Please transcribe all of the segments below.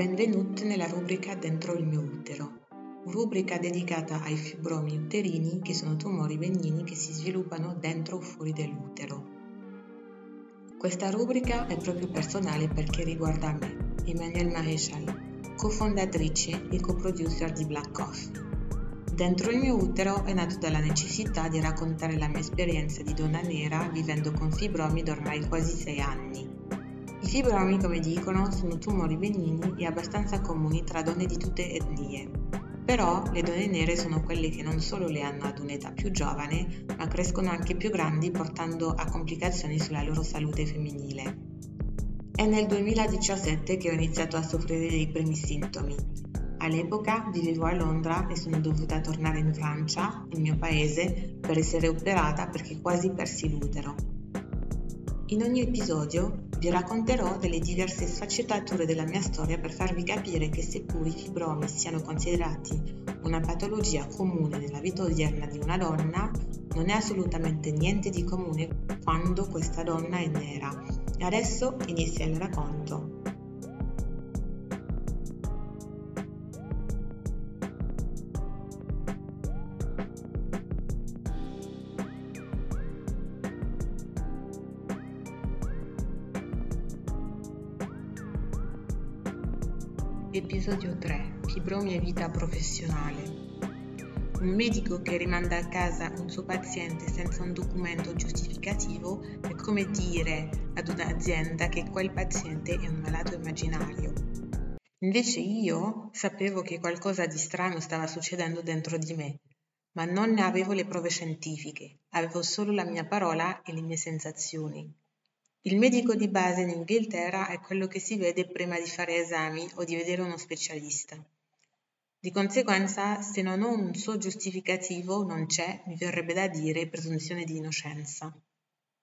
Benvenuti nella rubrica Dentro il mio utero, rubrica dedicata ai fibromi uterini che sono tumori benigni che si sviluppano dentro o fuori dell'utero. Questa rubrica è proprio personale perché riguarda me, Emmanuel Marechal, cofondatrice e coproducer di Black Coffee. Dentro il mio utero è nato dalla necessità di raccontare la mia esperienza di donna nera vivendo con fibromi da ormai quasi sei anni. I fibromi, come dicono, sono tumori benigni e abbastanza comuni tra donne di tutte etnie. Però le donne nere sono quelle che non solo le hanno ad un'età più giovane, ma crescono anche più grandi portando a complicazioni sulla loro salute femminile. È nel 2017 che ho iniziato a soffrire dei primi sintomi, All'epoca vivevo a Londra e sono dovuta tornare in Francia, il mio paese, per essere operata perché quasi persi l'utero. In ogni episodio vi racconterò delle diverse sfaccettature della mia storia per farvi capire che seppur i fibromi siano considerati una patologia comune nella vita odierna di una donna, non è assolutamente niente di comune quando questa donna è nera. E adesso inizia il racconto. Episodio 3. Fibromi e vita professionale. Un medico che rimanda a casa un suo paziente senza un documento giustificativo è come dire ad un'azienda che quel paziente è un malato immaginario. Invece io sapevo che qualcosa di strano stava succedendo dentro di me, ma non ne avevo le prove scientifiche, avevo solo la mia parola e le mie sensazioni. Il medico di base in Inghilterra è quello che si vede prima di fare esami o di vedere uno specialista. Di conseguenza, se non ho un suo giustificativo, non c'è, mi verrebbe da dire, presunzione di innocenza.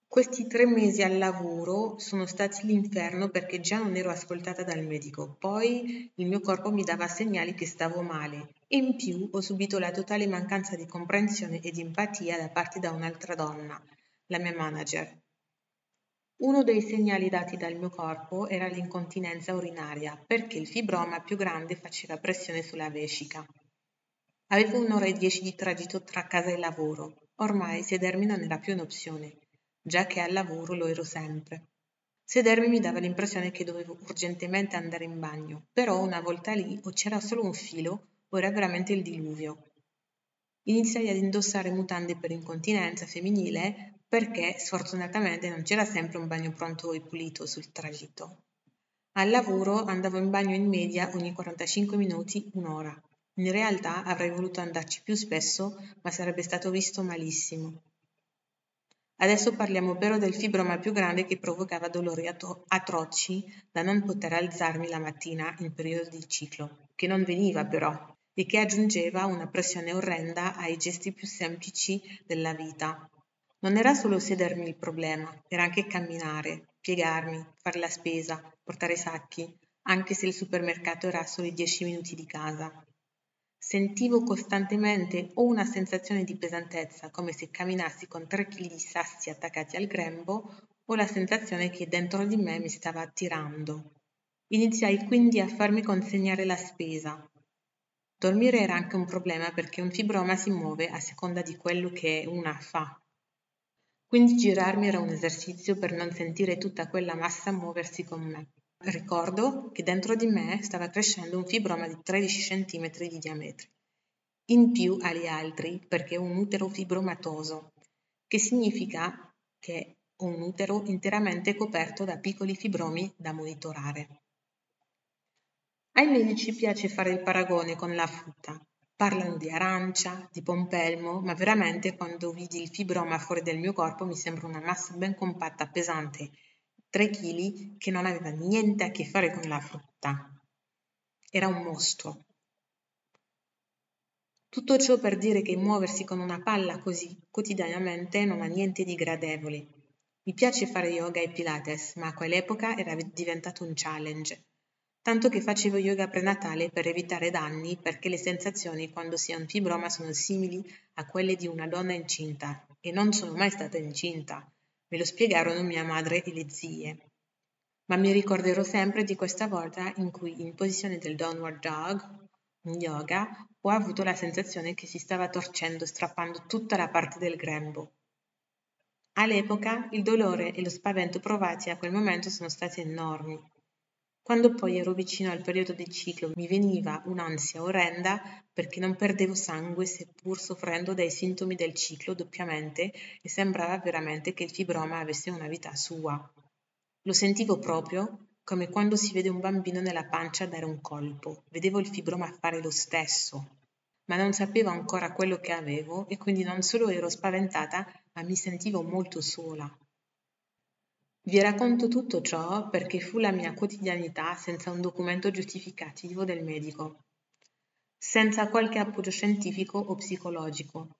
Questi tre mesi al lavoro sono stati l'inferno perché già non ero ascoltata dal medico, poi il mio corpo mi dava segnali che stavo male e in più ho subito la totale mancanza di comprensione e di empatia da parte da un'altra donna, la mia manager, uno dei segnali dati dal mio corpo era l'incontinenza urinaria, perché il fibroma più grande faceva pressione sulla vescica. Avevo un'ora e dieci di tragitto tra casa e lavoro. Ormai sedermi non era più un'opzione, già che al lavoro lo ero sempre. Sedermi mi dava l'impressione che dovevo urgentemente andare in bagno, però una volta lì o c'era solo un filo o era veramente il diluvio. Iniziai ad indossare mutande per incontinenza femminile perché sfortunatamente non c'era sempre un bagno pronto e pulito sul tragitto. Al lavoro andavo in bagno in media ogni 45 minuti, un'ora. In realtà avrei voluto andarci più spesso, ma sarebbe stato visto malissimo. Adesso parliamo però del fibroma più grande che provocava dolori atro- atroci da non poter alzarmi la mattina in periodo di ciclo, che non veniva però, e che aggiungeva una pressione orrenda ai gesti più semplici della vita, non era solo sedermi il problema, era anche camminare, piegarmi, fare la spesa, portare sacchi, anche se il supermercato era a soli dieci minuti di casa. Sentivo costantemente o una sensazione di pesantezza, come se camminassi con tre chili di sassi attaccati al grembo, o la sensazione che dentro di me mi stava attirando. Iniziai quindi a farmi consegnare la spesa. Dormire era anche un problema perché un fibroma si muove a seconda di quello che una fa. Quindi girarmi era un esercizio per non sentire tutta quella massa muoversi con me. Ricordo che dentro di me stava crescendo un fibroma di 13 cm di diametro, in più agli altri perché ho un utero fibromatoso, che significa che ho un utero interamente coperto da piccoli fibromi da monitorare. Ai medici piace fare il paragone con la frutta, Parlano di arancia, di pompelmo, ma veramente quando vidi il fibroma fuori del mio corpo mi sembra una massa ben compatta, pesante, 3 kg, che non aveva niente a che fare con la frutta. Era un mostro. Tutto ciò per dire che muoversi con una palla così quotidianamente non ha niente di gradevole. Mi piace fare yoga e pilates, ma a quell'epoca era diventato un challenge tanto che facevo yoga prenatale per evitare danni perché le sensazioni quando si ha un fibroma sono simili a quelle di una donna incinta e non sono mai stata incinta. Me lo spiegarono mia madre e le zie. ma mi ricorderò sempre di questa volta in cui in posizione del downward dog, in yoga, ho avuto la sensazione che si stava torcendo, strappando tutta la parte del grembo. All'epoca il dolore e lo spavento provati a quel momento sono stati enormi. Quando poi ero vicino al periodo del ciclo mi veniva un'ansia orrenda perché non perdevo sangue seppur soffrendo dai sintomi del ciclo doppiamente e sembrava veramente che il fibroma avesse una vita sua. Lo sentivo proprio come quando si vede un bambino nella pancia dare un colpo. Vedevo il fibroma fare lo stesso, ma non sapevo ancora quello che avevo e quindi non solo ero spaventata, ma mi sentivo molto sola. Vi racconto tutto ciò perché fu la mia quotidianità senza un documento giustificativo del medico, senza qualche appoggio scientifico o psicologico.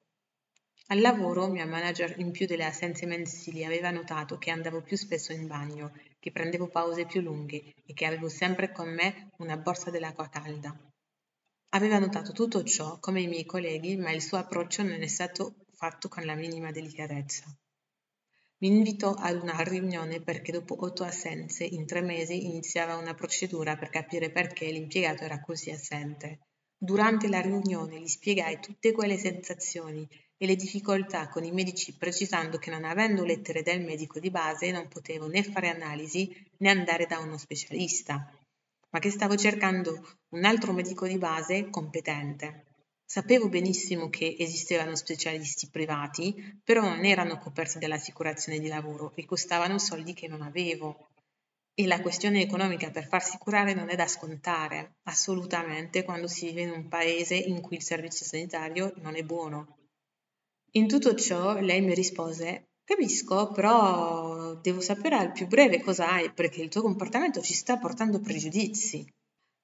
Al lavoro mia manager in più delle assenze mensili aveva notato che andavo più spesso in bagno, che prendevo pause più lunghe e che avevo sempre con me una borsa dell'acqua calda. Aveva notato tutto ciò come i miei colleghi, ma il suo approccio non è stato fatto con la minima delicatezza. Mi invitò ad una riunione perché dopo otto assenze in tre mesi iniziava una procedura per capire perché l'impiegato era così assente. Durante la riunione gli spiegai tutte quelle sensazioni e le difficoltà con i medici precisando che non avendo lettere del medico di base non potevo né fare analisi né andare da uno specialista, ma che stavo cercando un altro medico di base competente. Sapevo benissimo che esistevano specialisti privati, però non erano coperti dall'assicurazione di lavoro e costavano soldi che non avevo. E la questione economica per farsi curare non è da scontare, assolutamente, quando si vive in un paese in cui il servizio sanitario non è buono. In tutto ciò lei mi rispose Capisco, però devo sapere al più breve cosa hai perché il tuo comportamento ci sta portando pregiudizi.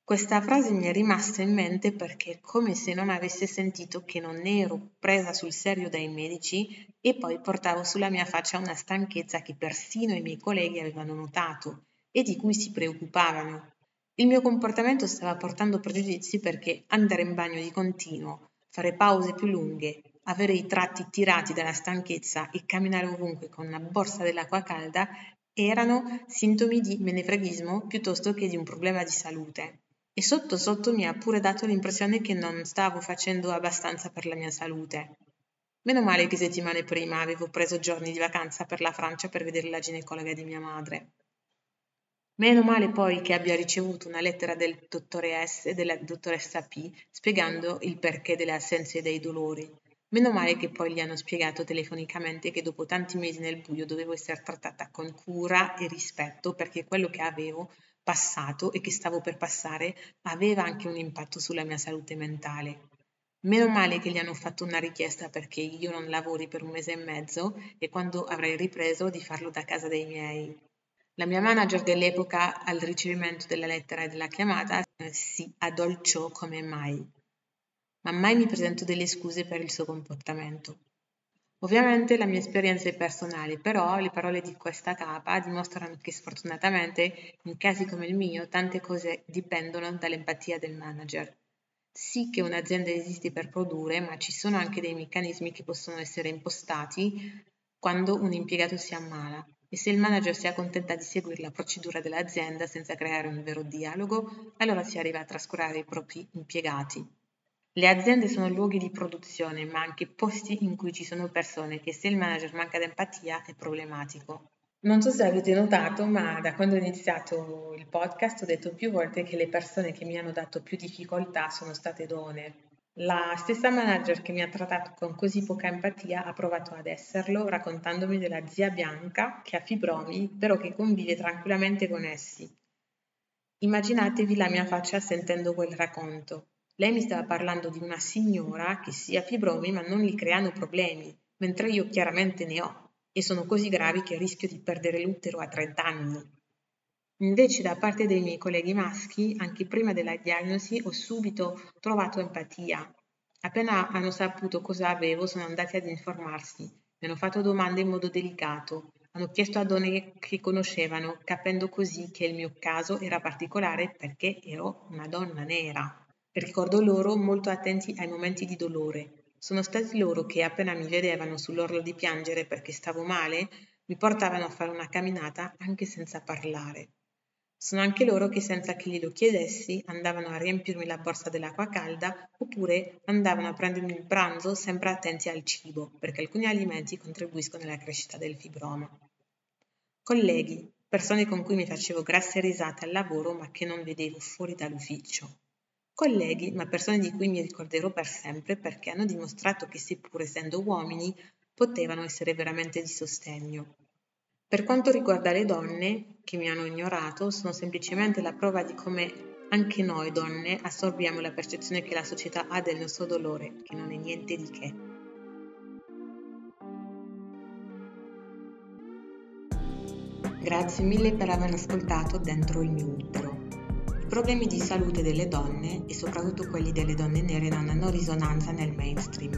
Questa frase mi è rimasta in mente perché è come se non avesse sentito che non ero presa sul serio dai medici e poi portavo sulla mia faccia una stanchezza che persino i miei colleghi avevano notato e di cui si preoccupavano. Il mio comportamento stava portando pregiudizi perché andare in bagno di continuo, fare pause più lunghe, avere i tratti tirati dalla stanchezza e camminare ovunque con una borsa dell'acqua calda erano sintomi di menefreghismo piuttosto che di un problema di salute e sotto sotto mi ha pure dato l'impressione che non stavo facendo abbastanza per la mia salute. Meno male che settimane prima avevo preso giorni di vacanza per la Francia per vedere la ginecologa di mia madre. Meno male poi che abbia ricevuto una lettera del dottore S e della dottoressa P spiegando il perché delle assenze e dei dolori. Meno male che poi gli hanno spiegato telefonicamente che dopo tanti mesi nel buio dovevo essere trattata con cura e rispetto perché quello che avevo passato e che stavo per passare aveva anche un impatto sulla mia salute mentale. Meno male che gli hanno fatto una richiesta perché io non lavori per un mese e mezzo e quando avrei ripreso di farlo da casa dei miei. La mia manager dell'epoca al ricevimento della lettera e della chiamata si addolciò come mai, ma mai mi presento delle scuse per il suo comportamento. Ovviamente la mia esperienza è personale, però le parole di questa capa dimostrano che sfortunatamente in casi come il mio tante cose dipendono dall'empatia del manager. Sì che un'azienda esiste per produrre, ma ci sono anche dei meccanismi che possono essere impostati quando un impiegato si ammala e se il manager si accontenta di seguire la procedura dell'azienda senza creare un vero dialogo, allora si arriva a trascurare i propri impiegati. Le aziende sono luoghi di produzione, ma anche posti in cui ci sono persone che se il manager manca di empatia è problematico. Non so se avete notato, ma da quando ho iniziato il podcast ho detto più volte che le persone che mi hanno dato più difficoltà sono state donne. La stessa manager che mi ha trattato con così poca empatia ha provato ad esserlo raccontandomi della zia Bianca che ha fibromi, però che convive tranquillamente con essi. Immaginatevi la mia faccia sentendo quel racconto. Lei mi stava parlando di una signora che si ha fibromi ma non gli creano problemi, mentre io chiaramente ne ho e sono così gravi che rischio di perdere l'utero a 30 anni. Invece da parte dei miei colleghi maschi, anche prima della diagnosi, ho subito trovato empatia. Appena hanno saputo cosa avevo, sono andati ad informarsi, mi hanno fatto domande in modo delicato, hanno chiesto a donne che conoscevano, capendo così che il mio caso era particolare perché ero una donna nera. Ricordo loro molto attenti ai momenti di dolore. Sono stati loro che, appena mi vedevano sull'orlo di piangere perché stavo male, mi portavano a fare una camminata anche senza parlare. Sono anche loro che senza che glielo chiedessi andavano a riempirmi la borsa dell'acqua calda oppure andavano a prendermi il pranzo sempre attenti al cibo, perché alcuni alimenti contribuiscono alla crescita del fibroma. Colleghi, persone con cui mi facevo grasse risate al lavoro ma che non vedevo fuori dall'ufficio. Colleghi, ma persone di cui mi ricorderò per sempre perché hanno dimostrato che seppur essendo uomini potevano essere veramente di sostegno. Per quanto riguarda le donne che mi hanno ignorato, sono semplicemente la prova di come anche noi donne assorbiamo la percezione che la società ha del nostro dolore, che non è niente di che. Grazie mille per aver ascoltato Dentro il mio utero. Problemi di salute delle donne e soprattutto quelli delle donne nere non hanno risonanza nel mainstream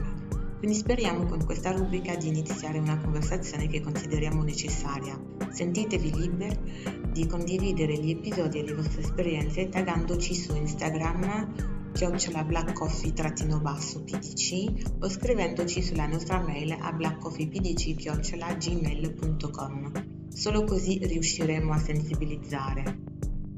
quindi speriamo con questa rubrica di iniziare una conversazione che consideriamo necessaria. Sentitevi liberi di condividere gli episodi e le vostre esperienze taggandoci su Instagram chiocciola blackcoffee-pdc o scrivendoci sulla nostra mail a blackcoffeepdc-gmail.com. Solo così riusciremo a sensibilizzare.